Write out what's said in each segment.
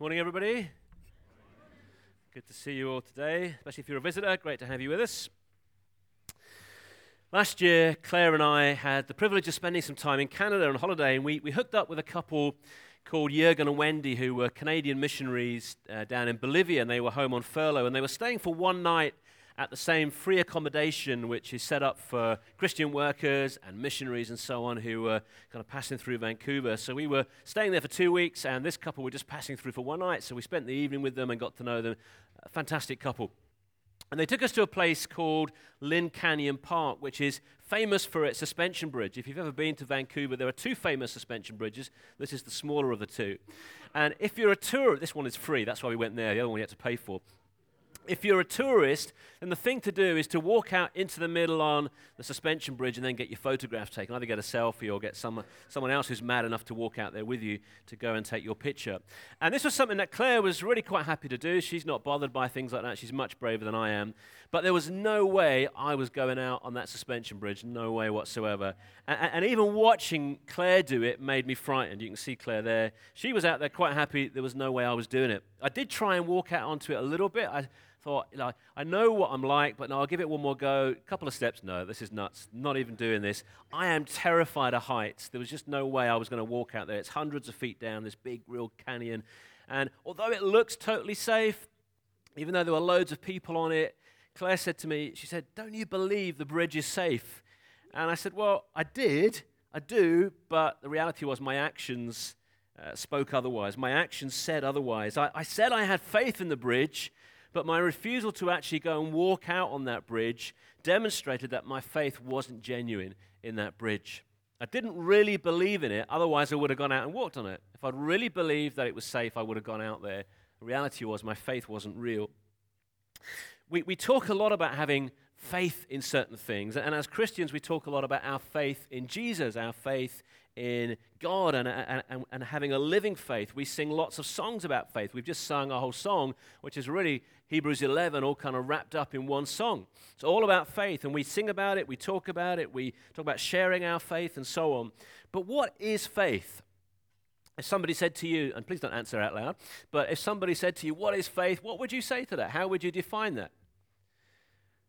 Morning, everybody. Good to see you all today, especially if you're a visitor. Great to have you with us. Last year, Claire and I had the privilege of spending some time in Canada on holiday, and we, we hooked up with a couple called Jurgen and Wendy, who were Canadian missionaries uh, down in Bolivia, and they were home on furlough, and they were staying for one night at the same free accommodation which is set up for Christian workers and missionaries and so on who were kind of passing through Vancouver. So we were staying there for two weeks, and this couple were just passing through for one night. So we spent the evening with them and got to know them. A fantastic couple. And they took us to a place called Lynn Canyon Park, which is famous for its suspension bridge. If you've ever been to Vancouver, there are two famous suspension bridges. This is the smaller of the two. And if you're a tourist, this one is free, that's why we went there. The other one you had to pay for if you're a tourist, then the thing to do is to walk out into the middle on the suspension bridge and then get your photograph taken. Either get a selfie or get some, someone else who's mad enough to walk out there with you to go and take your picture. And this was something that Claire was really quite happy to do. She's not bothered by things like that. She's much braver than I am. But there was no way I was going out on that suspension bridge. No way whatsoever. And, and even watching Claire do it made me frightened. You can see Claire there. She was out there quite happy. There was no way I was doing it. I did try and walk out onto it a little bit. I, thought, you know, I know what I'm like, but no, I'll give it one more go. A couple of steps. No, this is nuts. Not even doing this. I am terrified of heights. There was just no way I was going to walk out there. It's hundreds of feet down, this big, real canyon. And although it looks totally safe, even though there were loads of people on it, Claire said to me, she said, Don't you believe the bridge is safe? And I said, Well, I did. I do. But the reality was my actions uh, spoke otherwise. My actions said otherwise. I, I said I had faith in the bridge, but my refusal to actually go and walk out on that bridge demonstrated that my faith wasn't genuine in that bridge. I didn't really believe in it, otherwise, I would have gone out and walked on it. If I'd really believed that it was safe, I would have gone out there. The reality was, my faith wasn't real. We, we talk a lot about having faith in certain things, and as Christians, we talk a lot about our faith in Jesus, our faith in God and, and, and, having a living faith. We sing lots of songs about faith. We've just sung a whole song, which is really Hebrews 11, all kind of wrapped up in one song. It's all about faith, and we sing about it, we talk about it, we talk about sharing our faith, and so on. But what is faith? If somebody said to you, and please don't answer out loud, but if somebody said to you, What is faith? What would you say to that? How would you define that?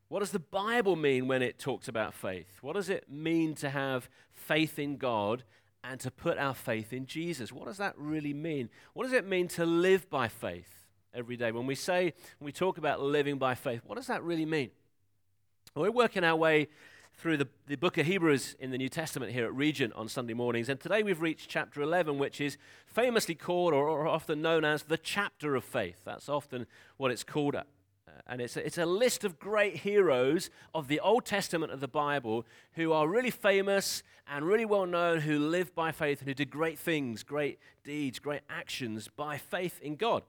What does the Bible mean when it talks about faith? What does it mean to have faith in God and to put our faith in Jesus. What does that really mean? What does it mean to live by faith every day? When we say, when we talk about living by faith, what does that really mean? Well, we're working our way through the, the book of Hebrews in the New Testament here at Regent on Sunday mornings. And today we've reached chapter 11, which is famously called or, or often known as the chapter of faith. That's often what it's called at and it's a, it's a list of great heroes of the Old Testament of the Bible who are really famous and really well known, who live by faith and who did great things, great deeds, great actions by faith in God.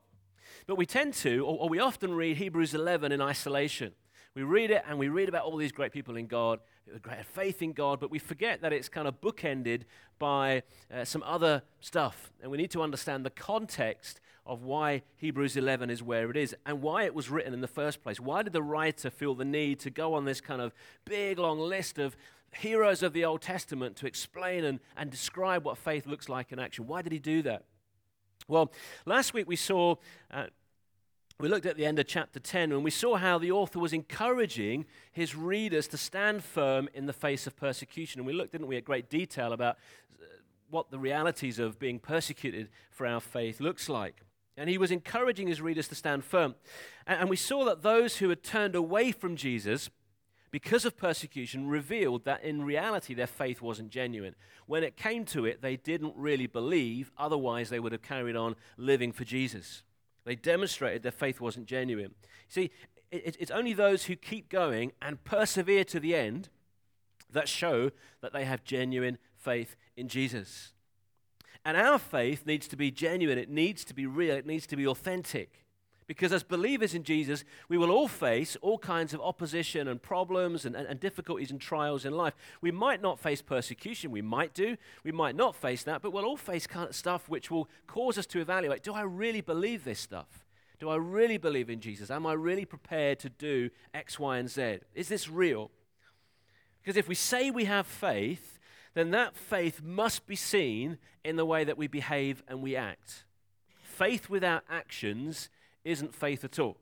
But we tend to, or, or we often read Hebrews 11 in isolation. We read it and we read about all these great people in God who faith in God, but we forget that it's kind of bookended by uh, some other stuff. And we need to understand the context of why Hebrews 11 is where it is and why it was written in the first place. Why did the writer feel the need to go on this kind of big, long list of heroes of the Old Testament to explain and, and describe what faith looks like in action? Why did he do that? Well, last week we saw. Uh, we looked at the end of chapter 10 and we saw how the author was encouraging his readers to stand firm in the face of persecution. And we looked, didn't we, at great detail about uh, what the realities of being persecuted for our faith looks like. And he was encouraging his readers to stand firm. And, we saw that those who had turned away from Jesus because of persecution revealed that in reality their faith wasn't genuine. When it came to it, they didn't really believe, otherwise, they would have carried on living for Jesus. They demonstrated their faith wasn't genuine. See, it, it's only those who keep going and persevere to the end that show that they have genuine faith in Jesus. And our faith needs to be genuine, it needs to be real, it needs to be authentic. Because as believers in Jesus, we will all face all kinds of opposition and problems and, and, and, difficulties and trials in life. We might not face persecution, we might do, we might not face that, but we'll all face kind of stuff which will cause us to evaluate do I really believe this stuff? Do I really believe in Jesus? Am I really prepared to do X, Y, and Z? Is this real? Because if we say we have faith, then that faith must be seen in the way that we behave and we act. faith without actions isn't faith at all.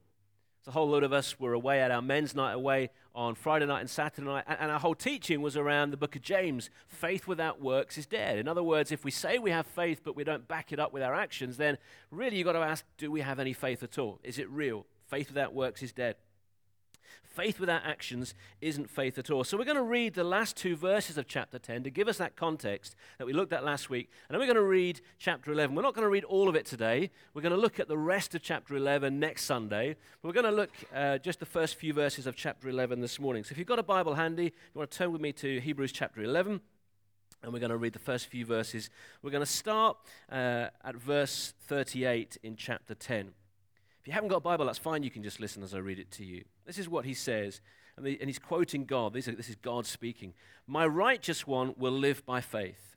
So a whole load of us were away at our men's night away on Friday night and Saturday night, and our whole teaching was around the book of James. Faith without works is dead. In other words, if we say we have faith but we don't back it up with our actions, then really you've got to ask, do we have any faith at all? Is it real? Faith without works is dead. Faith without actions isn't faith at all. So we're going to read the last two verses of chapter 10 to give us that context that we looked at last week. And then we're going to read chapter 11. We're not going to read all of it today. We're going to look at the rest of chapter 11 next Sunday. But we're going to look uh, just the first few verses of chapter 11 this morning. So if you've got a Bible handy, you want to turn with me to Hebrews chapter 11 and we're going to read the first few verses. We're going to start uh, at verse 38 in chapter 10 If you haven't got a Bible, that's fine. You can just listen as I read it to you. This is what he says. And, he's quoting God. This is, this is God speaking. My righteous one will live by faith.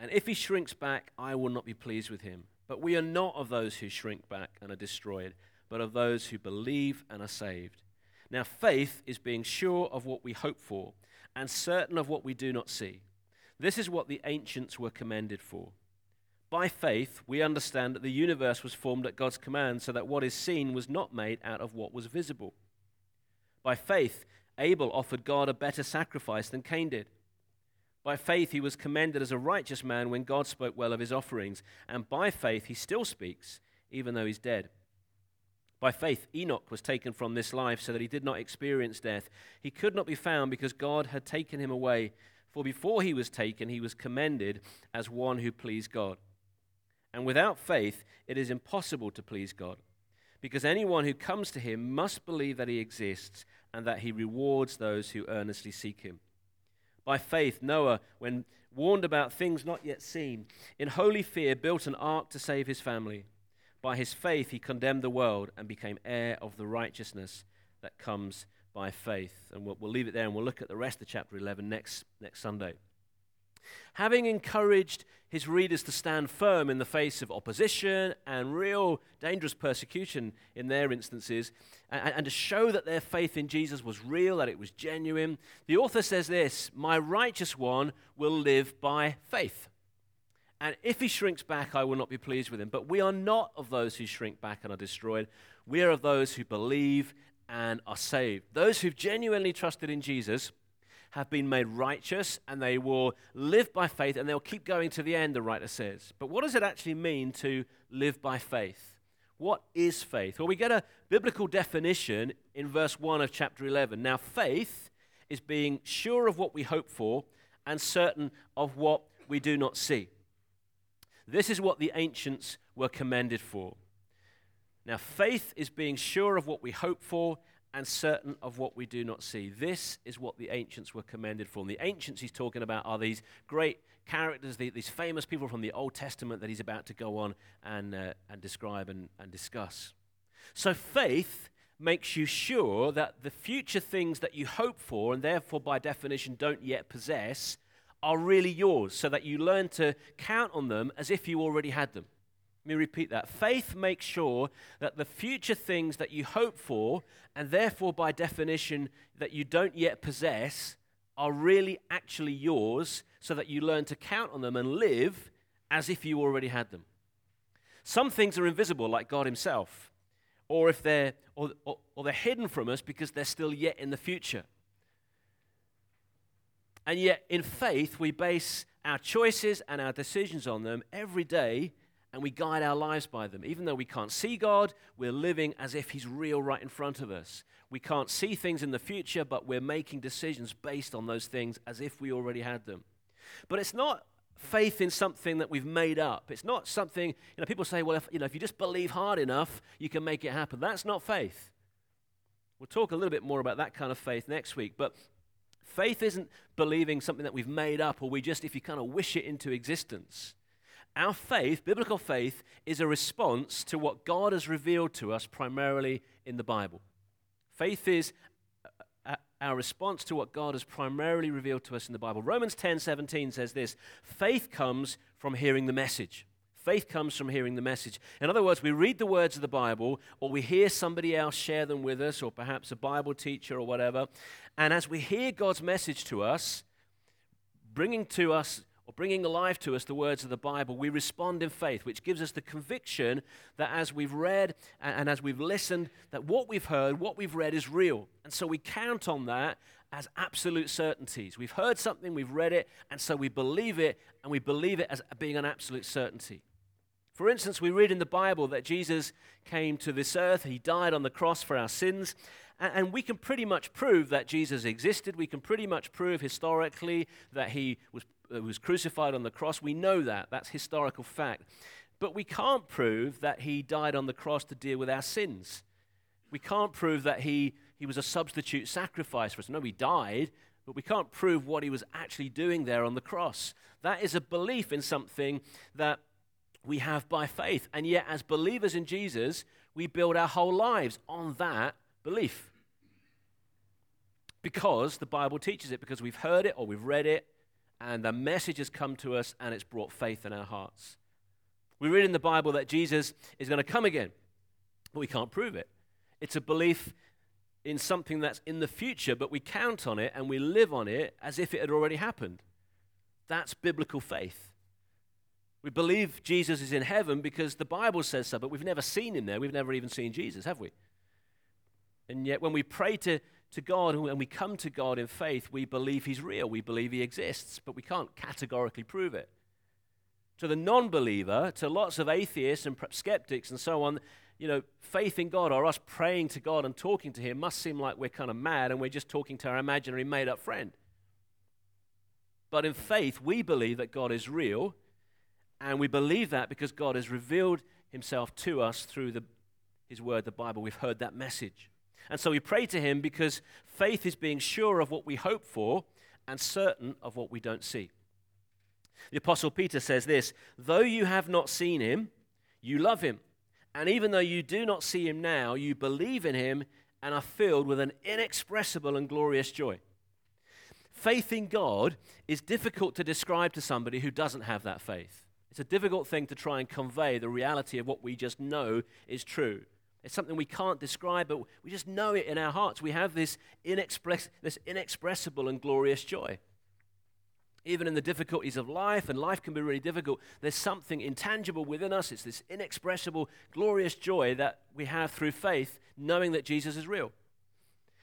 And if he shrinks back, I will not be pleased with him. But we are not of those who shrink back and are destroyed, but of those who believe and are saved. Now, faith is being sure of what we hope for and certain of what we do not see. This is what the ancients were commended for. By faith, we understand that the universe was formed at God's command, so that what is seen was not made out of what was visible. By faith, Abel offered God a better sacrifice than Cain did. By faith, he was commended as a righteous man when God spoke well of his offerings. And by faith, he still speaks, even though he's dead. By faith, Enoch was taken from this life so that he did not experience death. He could not be found because God had taken him away. For before he was taken, he was commended as one who pleased God. And without faith, it is impossible to please God, because anyone who comes to him must believe that he exists and that he rewards those who earnestly seek him. By faith, Noah, when warned about things not yet seen, in holy fear built an ark to save his family. By his faith, he condemned the world and became heir of the righteousness that comes by faith. And we'll, we'll leave it there and we'll look at the rest of chapter 11 next, next Sunday. Having encouraged his readers to stand firm in the face of opposition and real dangerous persecution in their instances, and, and, to show that their faith in Jesus was real, that it was genuine, the author says this My righteous one will live by faith. And if he shrinks back, I will not be pleased with him. But we are not of those who shrink back and are destroyed. We are of those who believe and are saved. Those who've genuinely trusted in Jesus have been made righteous and they will live by faith and they'll keep going to the end, the writer says. But what does it actually mean to live by faith? What is faith? Well, we get a biblical definition in verse 1 of chapter 11. Now, faith is being sure of what we hope for and certain of what we do not see. This is what the ancients were commended for. Now, faith is being sure of what we hope for and certain of what we do not see. This is what the ancients were commended for. And the ancients he's talking about are these great characters, these famous people from the Old Testament that he's about to go on and, uh, and describe and, and discuss. So faith makes you sure that the future things that you hope for, and therefore by definition don't yet possess, are really yours, so that you learn to count on them as if you already had them. Let me repeat that. Faith makes sure that the future things that you hope for, and therefore by definition that you don't yet possess, are really actually yours, so that you learn to count on them and live as if you already had them. Some things are invisible, like God Himself, or if they're or, or, or they're hidden from us because they're still yet in the future. And yet, in faith, we base our choices and our decisions on them every day and we guide our lives by them. Even though we can't see God, we're living as if He's real right in front of us. We can't see things in the future, but we're making decisions based on those things as if we already had them. But it's not faith in something that we've made up. It's not something, you know, people say, well, if, you know, if you just believe hard enough, you can make it happen. That's not faith. We'll talk a little bit more about that kind of faith next week. But faith isn't believing something that we've made up or we just, if you kind of wish it into existence. Our faith, biblical faith, is a response to what God has revealed to us primarily in the Bible. Faith is our response to what God has primarily revealed to us in the Bible. Romans 10 17 says this faith comes from hearing the message. Faith comes from hearing the message. In other words, we read the words of the Bible, or we hear somebody else share them with us, or perhaps a Bible teacher or whatever. And as we hear God's message to us, bringing to us or bringing alive to us the words of the Bible, we respond in faith, which gives us the conviction that as we've read and, as we've listened, that what we've heard, what we've read is real. And so we count on that as absolute certainties. We've heard something, we've read it, and so we believe it, and we believe it as being an absolute certainty. For instance, we read in the Bible that Jesus came to this earth, he died on the cross for our sins, and we can pretty much prove that Jesus existed. We can pretty much prove historically that he was, was crucified on the cross. We know that. That's historical fact. But we can't prove that he died on the cross to deal with our sins. We can't prove that he, he was a substitute sacrifice for us. No, he died, but we can't prove what he was actually doing there on the cross. That is a belief in something that we have by faith. And yet, as believers in Jesus, we build our whole lives on that belief. Because the Bible teaches it, because we've heard it or we've read it, and the message has come to us and it's brought faith in our hearts. We read in the Bible that Jesus is going to come again, but we can't prove it. It's a belief in something that's in the future, but we count on it and we live on it as if it had already happened. That's biblical faith. We believe Jesus is in heaven because the Bible says so, but we've never seen him there. We've never even seen Jesus, have we? And yet, when we pray to, to God and we come to God in faith, we believe he's real. We believe he exists, but we can't categorically prove it. To the non believer, to lots of atheists and skeptics and so on, you know, faith in God or us praying to God and talking to him must seem like we're kind of mad and we're just talking to our imaginary made up friend. But in faith, we believe that God is real and we believe that because God has revealed himself to us through the, his word, the Bible. We've heard that message. And so we pray to him because faith is being sure of what we hope for and certain of what we don't see. The Apostle Peter says this Though you have not seen him, you love him. And even though you do not see him now, you believe in him and are filled with an inexpressible and glorious joy. Faith in God is difficult to describe to somebody who doesn't have that faith. It's a difficult thing to try and convey the reality of what we just know is true. It's something we can't describe, but we just know it in our hearts. We have this, inexpress, this inexpressible and glorious joy. Even in the difficulties of life, and life can be really difficult, there's something intangible within us. It's this inexpressible, glorious joy that we have through faith, knowing that Jesus is real.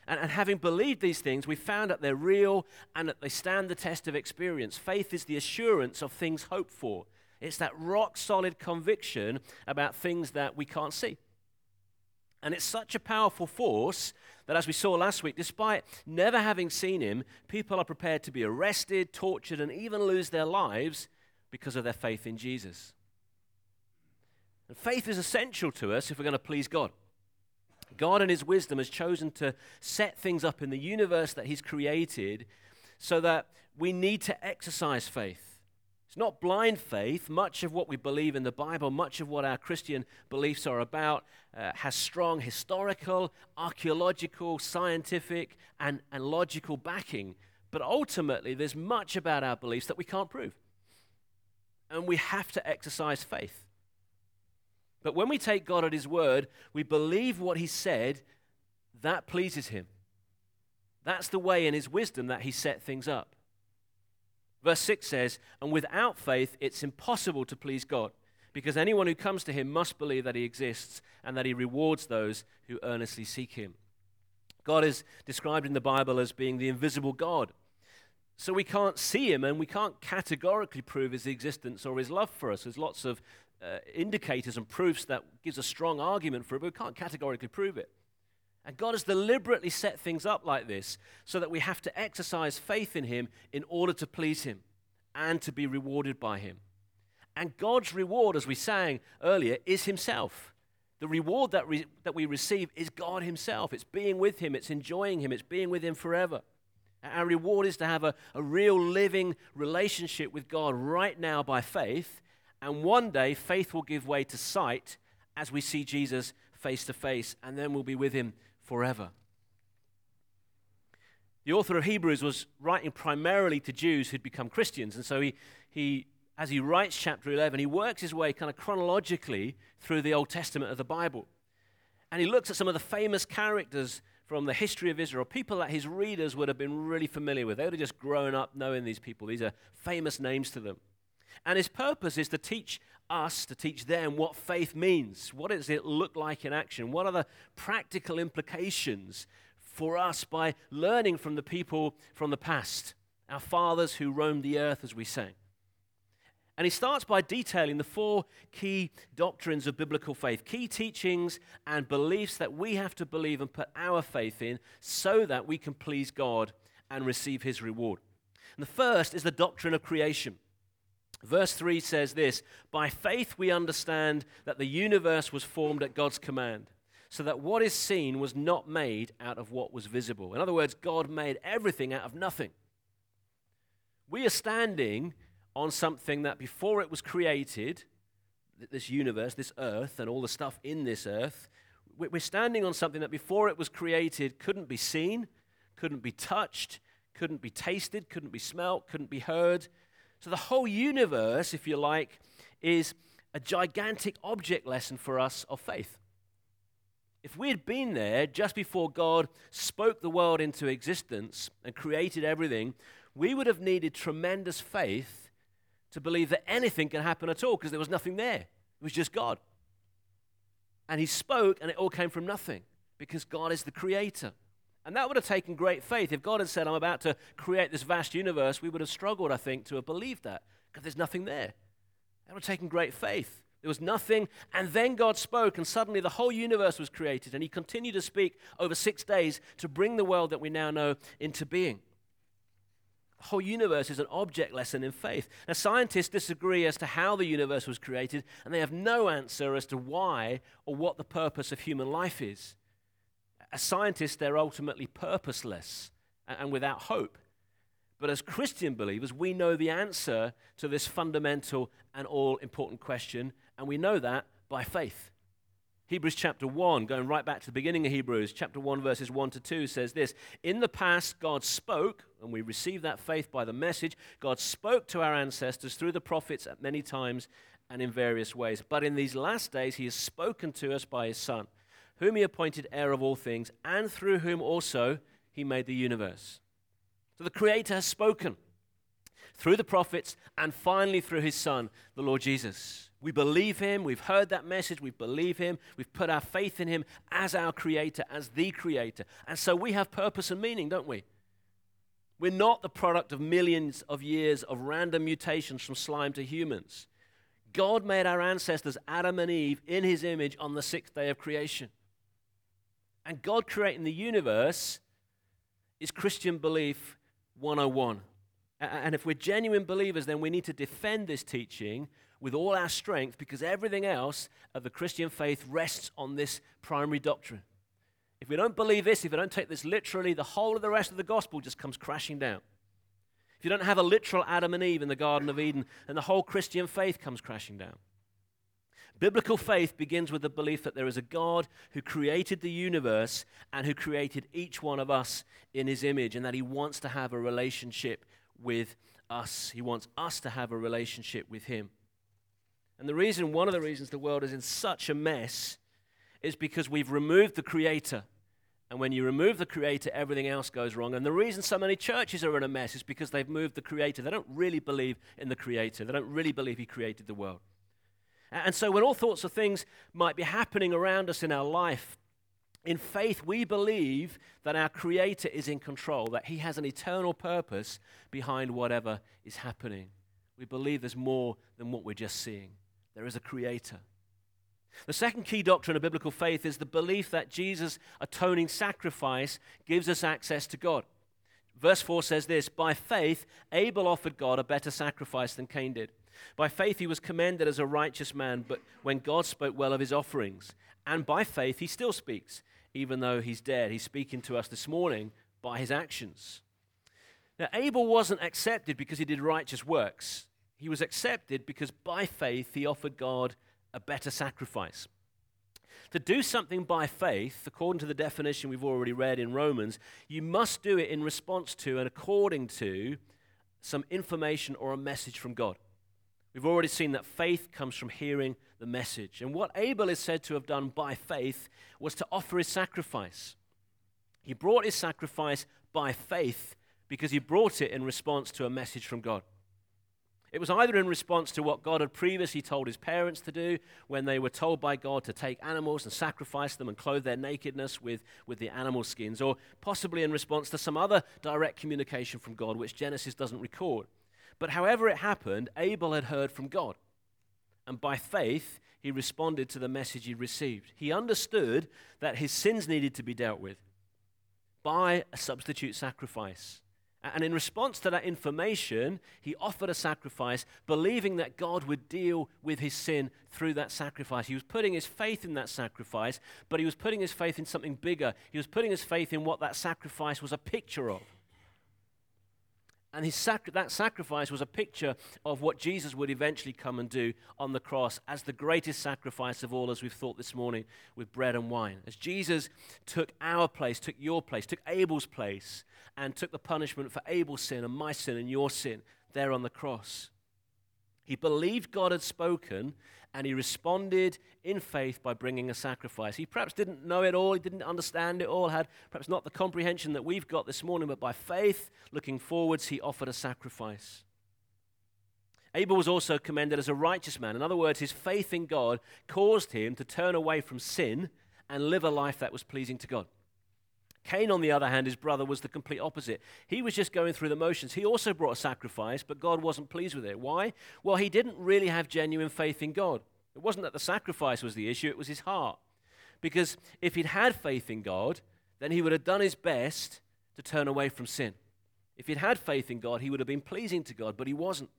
And, and having believed these things, we found that they're real and that they stand the test of experience. Faith is the assurance of things hoped for. It's that rock solid conviction about things that we can't see. And it's such a powerful force that, as we saw last week, despite never having seen him, people are prepared to be arrested, tortured, and even lose their lives because of their faith in Jesus. And faith is essential to us if we're going to please God. God, in His wisdom, has chosen to set things up in the universe that He's created so that we need to exercise faith. Not blind faith. Much of what we believe in the Bible, much of what our Christian beliefs are about, uh, has strong historical, archaeological, scientific, and, and logical backing. But ultimately, there's much about our beliefs that we can't prove. And we have to exercise faith. But when we take God at His word, we believe what He said, that pleases Him. That's the way in His wisdom that He set things up. Verse 6 says, And without faith, it's impossible to please God, because anyone who comes to him must believe that he exists and that he rewards those who earnestly seek him. God is described in the Bible as being the invisible God. So we can't see him and we can't categorically prove his existence or his love for us. There's lots of uh, indicators and proofs that gives a strong argument for it, but we can't categorically prove it. And God has deliberately set things up like this so that we have to exercise faith in Him in order to please Him and to be rewarded by Him. And God's reward, as we sang earlier, is Himself. The reward that, re- that we receive is God Himself. It's being with Him, it's enjoying Him, it's being with Him forever. Our reward is to have a, a real living relationship with God right now by faith. And one day, faith will give way to sight as we see Jesus face to face, and then we'll be with Him forever. The author of Hebrews was writing primarily to Jews who'd become Christians, and so he, he as he writes chapter 11, he works his way kind of chronologically through the Old Testament of the Bible. And he looks at some of the famous characters from the history of Israel, people that his readers would have been really familiar with. They would have just grown up knowing these people. These are famous names to them. And his purpose is to teach us, to teach them what faith means. What does it look like in action? What are the practical implications for us by learning from the people from the past, our fathers who roamed the earth, as we sang? And he starts by detailing the four key doctrines of biblical faith, key teachings and beliefs that we have to believe and put our faith in so that we can please God and receive his reward. And the first is the doctrine of creation. Verse 3 says this By faith we understand that the universe was formed at God's command, so that what is seen was not made out of what was visible. In other words, God made everything out of nothing. We are standing on something that before it was created, this universe, this earth, and all the stuff in this earth, we're standing on something that before it was created couldn't be seen, couldn't be touched, couldn't be tasted, couldn't be smelt, couldn't be heard. So the whole universe, if you like, is a gigantic object lesson for us of faith. If we had been there just before God spoke the world into existence and created everything, we would have needed tremendous faith to believe that anything can happen at all because there was nothing there. It was just God. And he spoke, and it all came from nothing because God is the creator. And that would have taken great faith. If God had said, I'm about to create this vast universe, we would have struggled, I think, to have believed that because there's nothing there. That would have taken great faith. There was nothing, and then God spoke, and suddenly the whole universe was created. And He continued to speak over six days to bring the world that we now know into being. The whole universe is an object lesson in faith. Now, scientists disagree as to how the universe was created, and they have no answer as to why or what the purpose of human life is. As scientists, they're ultimately purposeless and without hope. But as Christian believers, we know the answer to this fundamental and all important question, and we know that by faith. Hebrews chapter 1, going right back to the beginning of Hebrews, chapter 1, verses 1 to 2, says this In the past, God spoke, and we receive that faith by the message. God spoke to our ancestors through the prophets at many times and in various ways. But in these last days, He has spoken to us by His Son, whom He appointed heir of all things, and through whom also He made the universe. So the Creator has spoken through the prophets and finally through His Son, the Lord Jesus. We believe him. We've heard that message. We believe him. We've put our faith in him as our creator, as the creator. And so we have purpose and meaning, don't we? We're not the product of millions of years of random mutations from slime to humans. God made our ancestors, Adam and Eve, in his image on the sixth day of creation. And God creating the universe is Christian belief 101. And if we're genuine believers, then we need to defend this teaching with all our strength because everything else of the Christian faith rests on this primary doctrine. If we don't believe this, if we don't take this literally, the whole of the rest of the gospel just comes crashing down. If you don't have a literal Adam and Eve in the Garden of Eden, then the whole Christian faith comes crashing down. Biblical faith begins with the belief that there is a God who created the universe and who created each one of us in his image, and that he wants to have a relationship with us. He wants us to have a relationship with him. And the reason, one of the reasons the world is in such a mess is because we've removed the Creator. And when you remove the Creator, everything else goes wrong. And the reason so many churches are in a mess is because they've moved the Creator. They don't really believe in the Creator, they don't really believe He created the world. And so, when all sorts of things might be happening around us in our life, in faith, we believe that our Creator is in control, that He has an eternal purpose behind whatever is happening. We believe there's more than what we're just seeing. There is a creator. The second key doctrine of biblical faith is the belief that Jesus' atoning sacrifice gives us access to God. Verse 4 says this By faith, Abel offered God a better sacrifice than Cain did. By faith, he was commended as a righteous man, but when God spoke well of his offerings. And by faith, he still speaks, even though he's dead. He's speaking to us this morning by his actions. Now, Abel wasn't accepted because he did righteous works. He was accepted because by faith he offered God a better sacrifice. To do something by faith, according to the definition we've already read in Romans, you must do it in response to and according to some information or a message from God. We've already seen that faith comes from hearing the message. And what Abel is said to have done by faith was to offer his sacrifice. He brought his sacrifice by faith because he brought it in response to a message from God. It was either in response to what God had previously told his parents to do when they were told by God to take animals and sacrifice them and clothe their nakedness with, with the animal skins, or possibly in response to some other direct communication from God, which Genesis doesn't record. But however it happened, Abel had heard from God. And by faith, he responded to the message he received. He understood that his sins needed to be dealt with by a substitute sacrifice. And in response to that information, he offered a sacrifice, believing that God would deal with his sin through that sacrifice. He was putting his faith in that sacrifice, but he was putting his faith in something bigger. He was putting his faith in what that sacrifice was a picture of. And his sac- that sacrifice was a picture of what Jesus would eventually come and do on the cross as the greatest sacrifice of all, as we've thought this morning with bread and wine. As Jesus took our place, took your place, took Abel's place, and took the punishment for Abel's sin and my sin and your sin there on the cross. He believed God had spoken and he responded in faith by bringing a sacrifice. He perhaps didn't know it all, he didn't understand it all, had perhaps not the comprehension that we've got this morning, but by faith, looking forwards, he offered a sacrifice. Abel was also commended as a righteous man. In other words, his faith in God caused him to turn away from sin and live a life that was pleasing to God. Cain, on the other hand, his brother, was the complete opposite. He was just going through the motions. He also brought a sacrifice, but God wasn't pleased with it. Why? Well, he didn't really have genuine faith in God. It wasn't that the sacrifice was the issue, it was his heart. Because if he'd had faith in God, then he would have done his best to turn away from sin. If he'd had faith in God, he would have been pleasing to God, but he wasn't.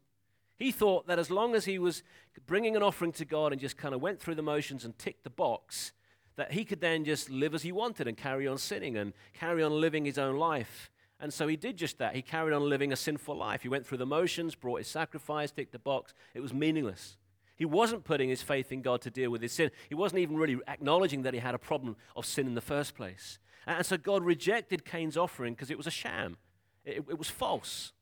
He thought that as long as he was bringing an offering to God and just kind of went through the motions and ticked the box, that he could then just live as he wanted and carry on sinning and carry on living his own life. And so he did just that. He carried on living a sinful life. He went through the motions, brought his sacrifice, ticked the box. It was meaningless. He wasn't putting his faith in God to deal with his sin. He wasn't even really acknowledging that he had a problem of sin in the first place. And so God rejected Cain's offering because it was a sham, it, it was false.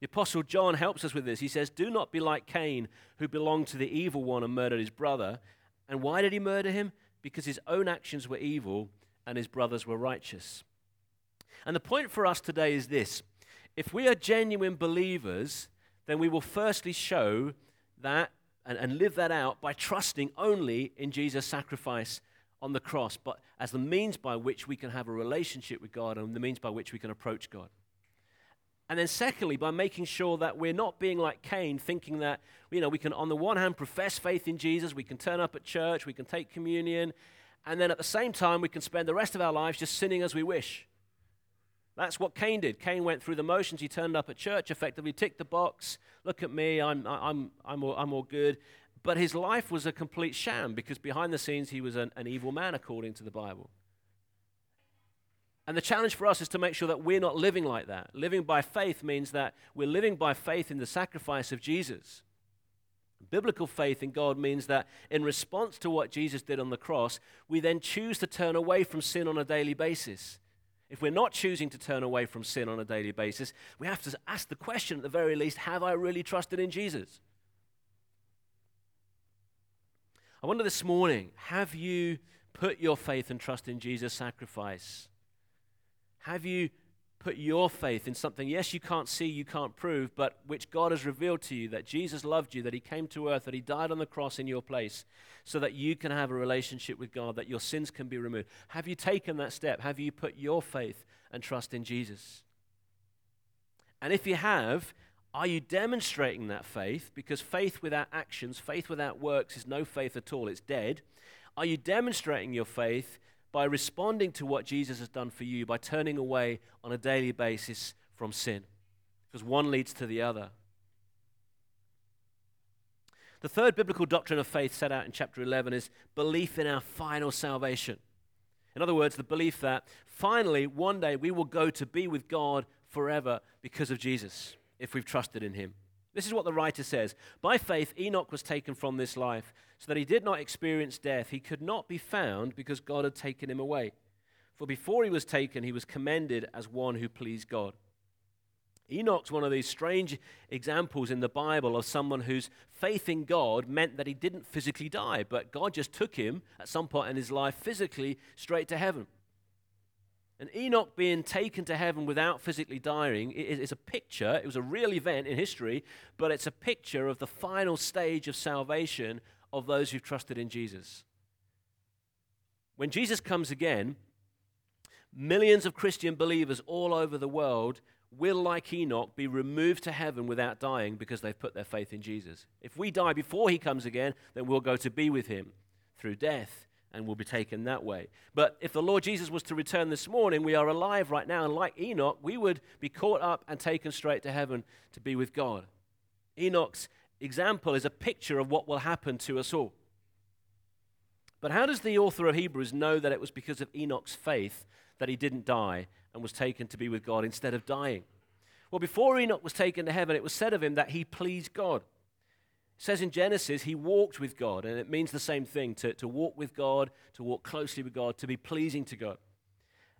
The Apostle John helps us with this. He says, Do not be like Cain, who belonged to the evil one and murdered his brother. And why did he murder him? Because his own actions were evil and his brothers were righteous. And the point for us today is this if we are genuine believers, then we will firstly show that and, and live that out by trusting only in Jesus' sacrifice on the cross, but as the means by which we can have a relationship with God and the means by which we can approach God. And then, secondly, by making sure that we're not being like Cain, thinking that, you know, we can, on the one hand, profess faith in Jesus, we can turn up at church, we can take communion, and then at the same time, we can spend the rest of our lives just sinning as we wish. That's what Cain did. Cain went through the motions. He turned up at church, effectively ticked the box. Look at me, I'm, I'm, I'm, all, I'm all good. But his life was a complete sham because behind the scenes, he was an, an evil man, according to the Bible. And the challenge for us is to make sure that we're not living like that. Living by faith means that we're living by faith in the sacrifice of Jesus. Biblical faith in God means that in response to what Jesus did on the cross, we then choose to turn away from sin on a daily basis. If we're not choosing to turn away from sin on a daily basis, we have to ask the question at the very least have I really trusted in Jesus? I wonder this morning have you put your faith and trust in Jesus' sacrifice? Have you put your faith in something, yes, you can't see, you can't prove, but which God has revealed to you that Jesus loved you, that He came to earth, that He died on the cross in your place, so that you can have a relationship with God, that your sins can be removed? Have you taken that step? Have you put your faith and trust in Jesus? And if you have, are you demonstrating that faith? Because faith without actions, faith without works, is no faith at all, it's dead. Are you demonstrating your faith by responding to what Jesus has done for you, by turning away on a daily basis from sin. Because one leads to the other. The third biblical doctrine of faith set out in chapter 11 is belief in our final salvation. In other words, the belief that finally, one day, we will go to be with God forever because of Jesus, if we've trusted in Him. This is what the writer says By faith, Enoch was taken from this life, so that he did not experience death. He could not be found because God had taken him away. For before he was taken, he was commended as one who pleased God. Enoch's one of these strange examples in the Bible of someone whose faith in God meant that he didn't physically die, but God just took him at some point in his life physically straight to heaven. And Enoch being taken to heaven without physically dying is a picture, it was a real event in history, but it's a picture of the final stage of salvation of those who've trusted in Jesus. When Jesus comes again, millions of Christian believers all over the world will, like Enoch, be removed to heaven without dying because they've put their faith in Jesus. If we die before he comes again, then we'll go to be with him through death and we'll be taken that way. But if the Lord Jesus was to return this morning, we are alive right now, and like Enoch, we would be caught up and taken straight to heaven to be with God. Enoch's example is a picture of what will happen to us all. But how does the author of Hebrews know that it was because of Enoch's faith that he didn't die and was taken to be with God instead of dying? Well, before Enoch was taken to heaven, it was said of him that he pleased God. It says in Genesis, he walked with God, and it means the same thing to, to walk with God, to walk closely with God, to be pleasing to God.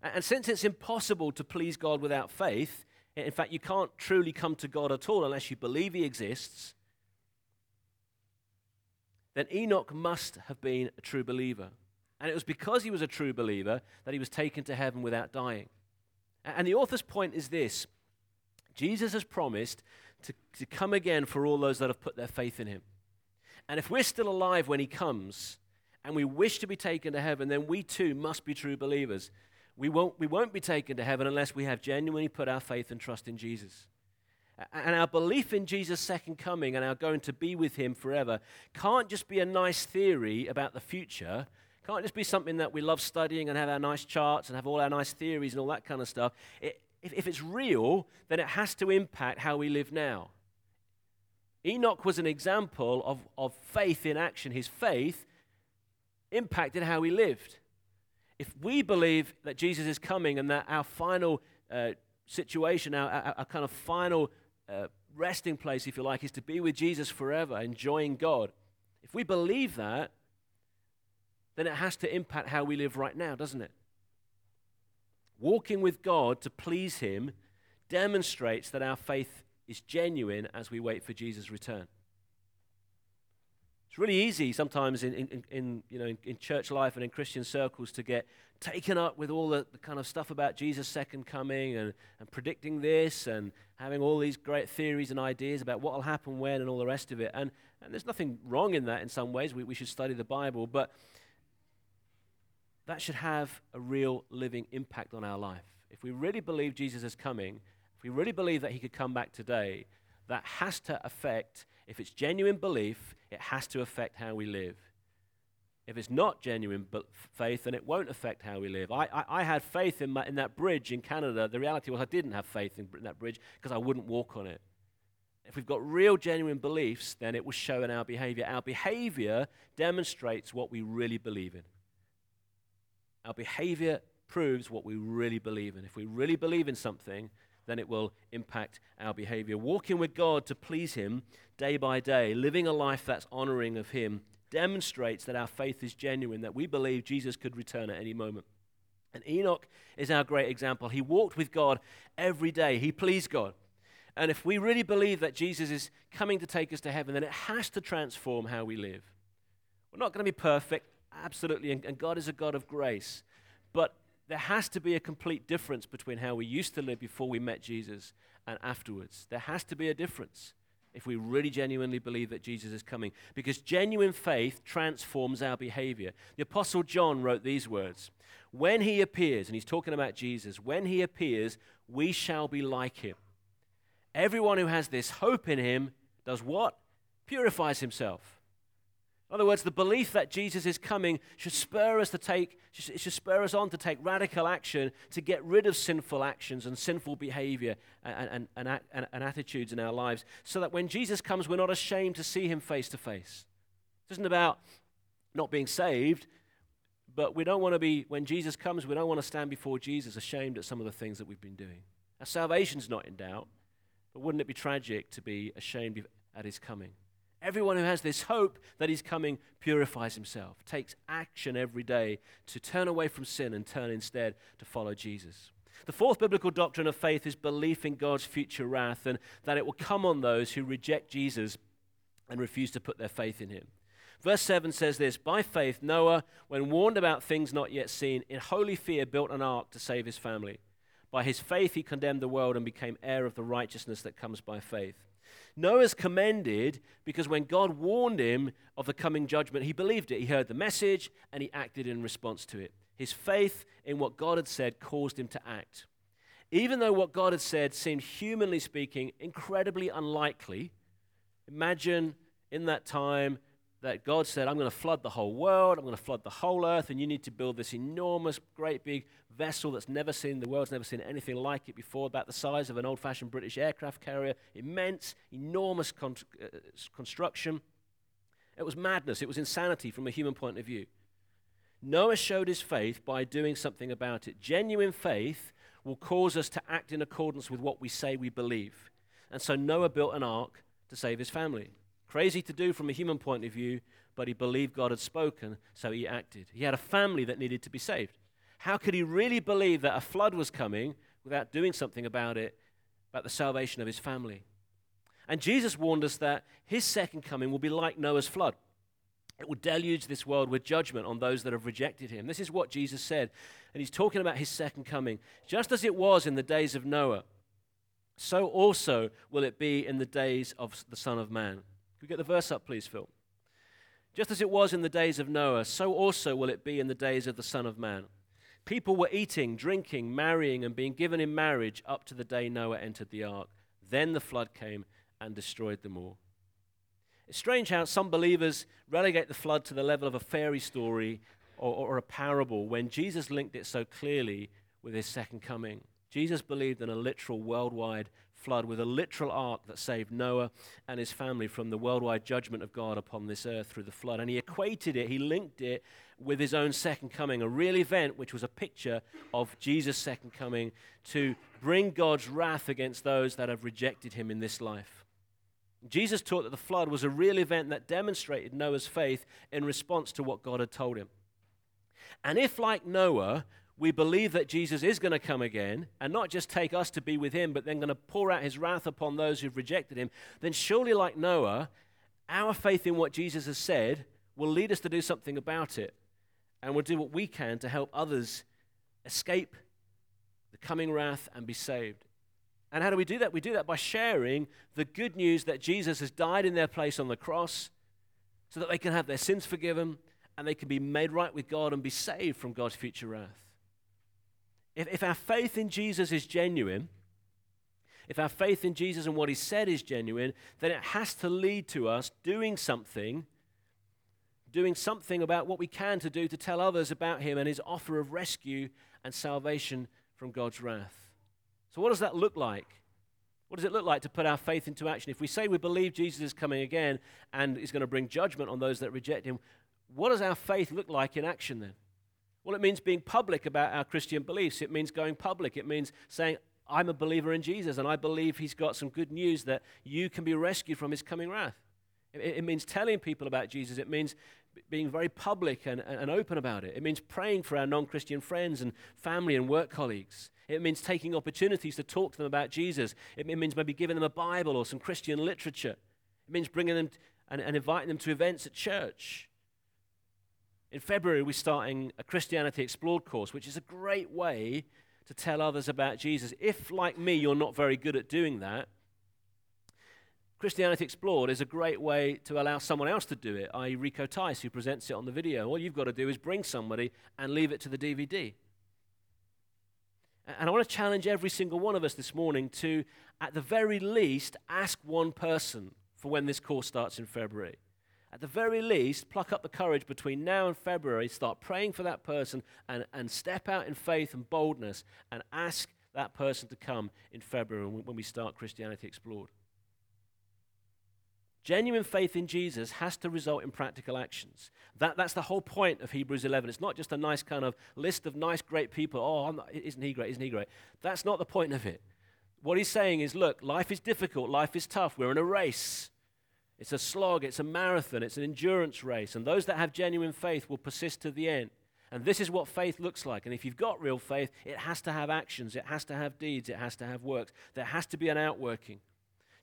And since it's impossible to please God without faith, in fact, you can't truly come to God at all unless you believe he exists, then Enoch must have been a true believer. And it was because he was a true believer that he was taken to heaven without dying. And the author's point is this Jesus has promised to, to come again for all those that have put their faith in him. And if we're still alive when he comes and we wish to be taken to heaven, then we too must be true believers. We won't, we won't be taken to heaven unless we have genuinely put our faith and trust in Jesus. And our belief in Jesus' second coming and our going to be with him forever can't just be a nice theory about the future. Can't just be something that we love studying and have our nice charts and have all our nice theories and all that kind of stuff. It, if, if it's real, then it has to impact how we live now. Enoch was an example of, of faith in action. His faith impacted how he lived. If we believe that Jesus is coming and that our final uh, situation, our, our, our, kind of final uh, resting place, if you like, is to be with Jesus forever, enjoying God, if we believe that, then it has to impact how we live right now, doesn't it? Walking with God to please Him demonstrates that our faith is genuine as we wait for Jesus' return. It's really easy sometimes in, in, in you know, in, in, church life and in Christian circles to get taken up with all the, the kind of stuff about Jesus' second coming and, and predicting this and having all these great theories and ideas about what will happen when and all the rest of it. And, and there's nothing wrong in that in some ways. We, we should study the Bible. But that should have a real living impact on our life. If we really believe Jesus is coming, if we really believe that he could come back today, that has to affect, if it's genuine belief, it has to affect how we live. If it's not genuine faith, then it won't affect how we live. I, I, I had faith in, my, in that bridge in Canada. The reality was I didn't have faith in, in that bridge because I wouldn't walk on it. If we've got real, genuine beliefs, then it will show in our behavior. Our behavior demonstrates what we really believe in. Our behavior proves what we really believe in. If we really believe in something, then it will impact our behavior. Walking with God to please Him day by day, living a life that's honoring of Him, demonstrates that our faith is genuine, that we believe Jesus could return at any moment. And Enoch is our great example. He walked with God every day, he pleased God. And if we really believe that Jesus is coming to take us to heaven, then it has to transform how we live. We're not going to be perfect. Absolutely. And, God is a God of grace. But there has to be a complete difference between how we used to live before we met Jesus and afterwards. There has to be a difference if we really genuinely believe that Jesus is coming. Because genuine faith transforms our behavior. The Apostle John wrote these words When he appears, and he's talking about Jesus, when he appears, we shall be like him. Everyone who has this hope in him does what? Purifies himself in other words, the belief that Jesus is coming should spur us to take, it should spur us on to take radical action to get rid of sinful actions and sinful behavior and, and, and, and attitudes in our lives, so that when Jesus comes, we're not ashamed to see him face to face. It isn't about not being saved, but we don't want to be, when Jesus comes, we don't want to stand before Jesus ashamed at some of the things that we've been doing. Our salvation's not in doubt, but wouldn't it be tragic to be ashamed at his coming? Everyone who has this hope that he's coming purifies himself, takes action every day to turn away from sin and turn instead to follow Jesus. The fourth biblical doctrine of faith is belief in God's future wrath and that it will come on those who reject Jesus and refuse to put their faith in him. Verse 7 says this By faith, Noah, when warned about things not yet seen, in holy fear built an ark to save his family. By his faith, he condemned the world and became heir of the righteousness that comes by faith. Noah's commended because when God warned him of the coming judgment, he believed it. He heard the message and he acted in response to it. His faith in what God had said caused him to act. Even though what God had said seemed, humanly speaking, incredibly unlikely, imagine in that time that God said, I'm going to flood the whole world, I'm going to flood the whole earth, and you need to build this enormous, great big vessel that's never seen, the world's never seen anything like it before, about the size of an old fashioned British aircraft carrier, immense, enormous con- uh, construction. It was madness, it was insanity from a human point of view. Noah showed his faith by doing something about it. Genuine faith will cause us to act in accordance with what we say we believe. And so Noah built an ark to save his family. Crazy to do from a human point of view, but he believed God had spoken, so he acted. He had a family that needed to be saved. How could he really believe that a flood was coming without doing something about it, about the salvation of his family? And Jesus warned us that his second coming will be like Noah's flood. It will deluge this world with judgment on those that have rejected him. This is what Jesus said. And he's talking about his second coming. Just as it was in the days of Noah, so also will it be in the days of the Son of Man. Could we get the verse up, please, Phil? Just as it was in the days of Noah, so also will it be in the days of the Son of Man. People were eating, drinking, marrying, and being given in marriage up to the day Noah entered the ark. Then the flood came and destroyed them all. It's strange how some believers relegate the flood to the level of a fairy story or, or, a parable when Jesus linked it so clearly with his second coming. Jesus believed in a literal worldwide flood with a literal ark that saved Noah and his family from the worldwide judgment of God upon this earth through the flood. And he equated it, he linked it with his own second coming, a real event which was a picture of Jesus' second coming to bring God's wrath against those that have rejected him in this life. Jesus taught that the flood was a real event that demonstrated Noah's faith in response to what God had told him. And if, like Noah, we believe that Jesus is going to come again and not just take us to be with him, but then going to pour out his wrath upon those who've rejected him, then surely, like Noah, our faith in what Jesus has said will lead us to do something about it. And we'll do what we can to help others escape the coming wrath and be saved. And how do we do that? We do that by sharing the good news that Jesus has died in their place on the cross so that they can have their sins forgiven and they can be made right with God and be saved from God's future wrath. If, if our faith in Jesus is genuine, if our faith in Jesus and what he said is genuine, then it has to lead to us doing something, doing something about what we can to do to tell others about him and his offer of rescue and salvation from God's wrath. So, what does that look like? What does it look like to put our faith into action? If we say we believe Jesus is coming again and is going to bring judgment on those that reject him, what does our faith look like in action then? Well, it means being public about our Christian beliefs. It means going public. It means saying, I'm a believer in Jesus and I believe he's got some good news that you can be rescued from his coming wrath. It, it means telling people about Jesus. It means being very public and, and open about it. It means praying for our non Christian friends and family and work colleagues. It means taking opportunities to talk to them about Jesus. It means maybe giving them a Bible or some Christian literature. It means bringing them and, and inviting them to events at church. In February, we're starting a Christianity Explored course, which is a great way to tell others about Jesus. If, like me, you're not very good at doing that, Christianity Explored is a great way to allow someone else to do it, i.e., Rico Tice, who presents it on the video. All you've got to do is bring somebody and leave it to the DVD. And I want to challenge every single one of us this morning to, at the very least, ask one person for when this course starts in February. At the very least, pluck up the courage between now and February, start praying for that person, and, and step out in faith and boldness and ask that person to come in February when we start Christianity Explored. Genuine faith in Jesus has to result in practical actions. That, that's the whole point of Hebrews 11. It's not just a nice kind of list of nice, great people. Oh, not, isn't he great? Isn't he great? That's not the point of it. What he's saying is look, life is difficult, life is tough. We're in a race. It's a slog, it's a marathon, it's an endurance race. And those that have genuine faith will persist to the end. And this is what faith looks like. And if you've got real faith, it has to have actions, it has to have deeds, it has to have works. There has to be an outworking.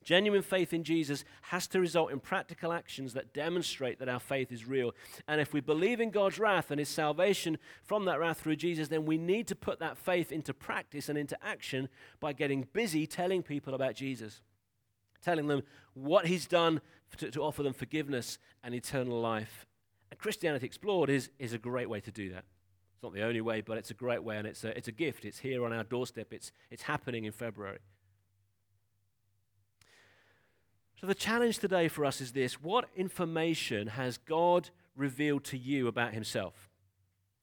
Genuine faith in Jesus has to result in practical actions that demonstrate that our faith is real. And if we believe in God's wrath and his salvation from that wrath through Jesus, then we need to put that faith into practice and into action by getting busy telling people about Jesus, telling them what he's done to, to offer them forgiveness and eternal life. And Christianity Explored is, is a great way to do that. It's not the only way, but it's a great way, and it's a, it's a gift. It's here on our doorstep, it's, it's happening in February. So, the challenge today for us is this What information has God revealed to you about Himself?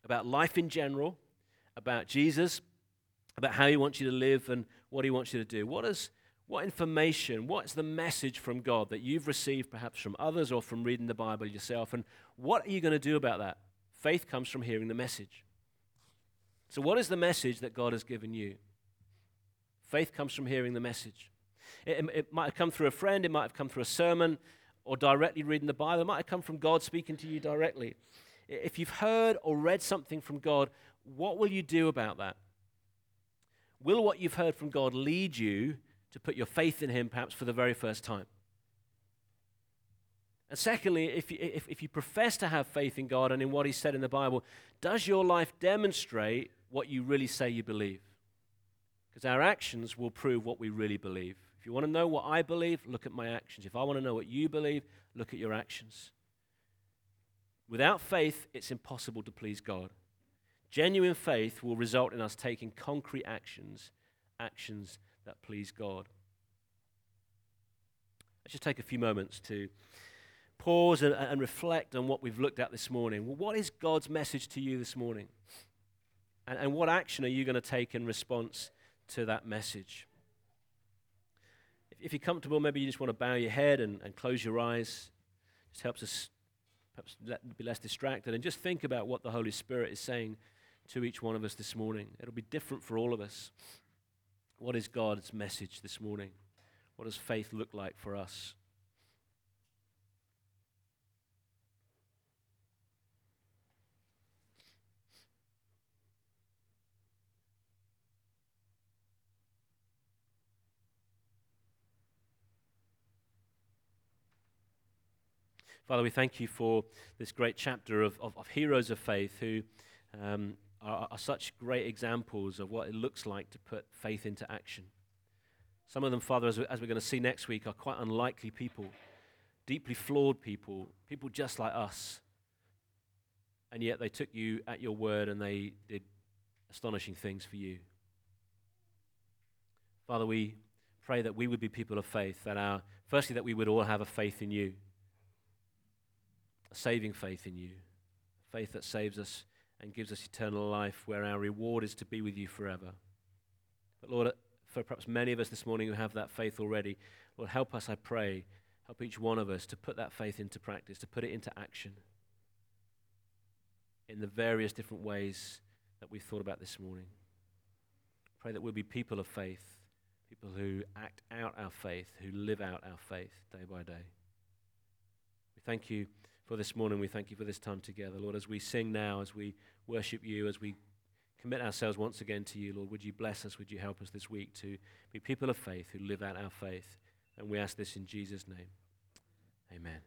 About life in general, about Jesus, about how He wants you to live and what He wants you to do? What is, what information, what's the message from God that you've received perhaps from others or from reading the Bible yourself? And what are you going to do about that? Faith comes from hearing the message. So, what is the message that God has given you? Faith comes from hearing the message. It, it, might have come through a friend, it might have come through a sermon, or directly reading the Bible. It might have come from God speaking to you directly. If you've heard or read something from God, what will you do about that? Will what you've heard from God lead you to put your faith in Him perhaps for the very first time? And secondly, if you, if, if you profess to have faith in God and in what He said in the Bible, does your life demonstrate what you really say you believe? Because our actions will prove what we really believe. If you want to know what I believe, look at my actions. If I want to know what you believe, look at your actions. Without faith, it's impossible to please God. Genuine faith will result in us taking concrete actions, actions that please God. Let's just take a few moments to pause and, and, reflect on what we've looked at this morning. Well, what is God's message to you this morning? And, and what action are you going to take in response to that message? if you're comfortable, maybe you just want to bow your head and, and close your eyes. Just helps us perhaps be less distracted and just think about what the Holy Spirit is saying to each one of us this morning. It'll be different for all of us. What is God's message this morning? What does faith look like for us? Father, we thank you for this great chapter of, of, of heroes of faith who um, are, are such great examples of what it looks like to put faith into action. Some of them, Father, as, as we're going to see next week, are quite unlikely people, deeply flawed people, people just like us. And yet they took you at your word and they did astonishing things for you. Father, we pray that we would be people of faith, that our, firstly, that we would all have a faith in you a saving faith in you, faith that saves us and gives us eternal life, where our reward is to be with you forever. But Lord, uh, for perhaps many of us this morning who have that faith already, Lord, help us, I pray, help each one of us to put that faith into practice, to put it into action in the various different ways that we've thought about this morning. Pray that we'll be people of faith, people who act out our faith, who live out our faith day by day. We thank you for this morning. We thank you for this time together. Lord, as we sing now, as we worship you, as we commit ourselves once again to you, Lord, would you bless us? Would you help us this week to be people of faith who live out our faith? And we ask this in Jesus' name. Amen.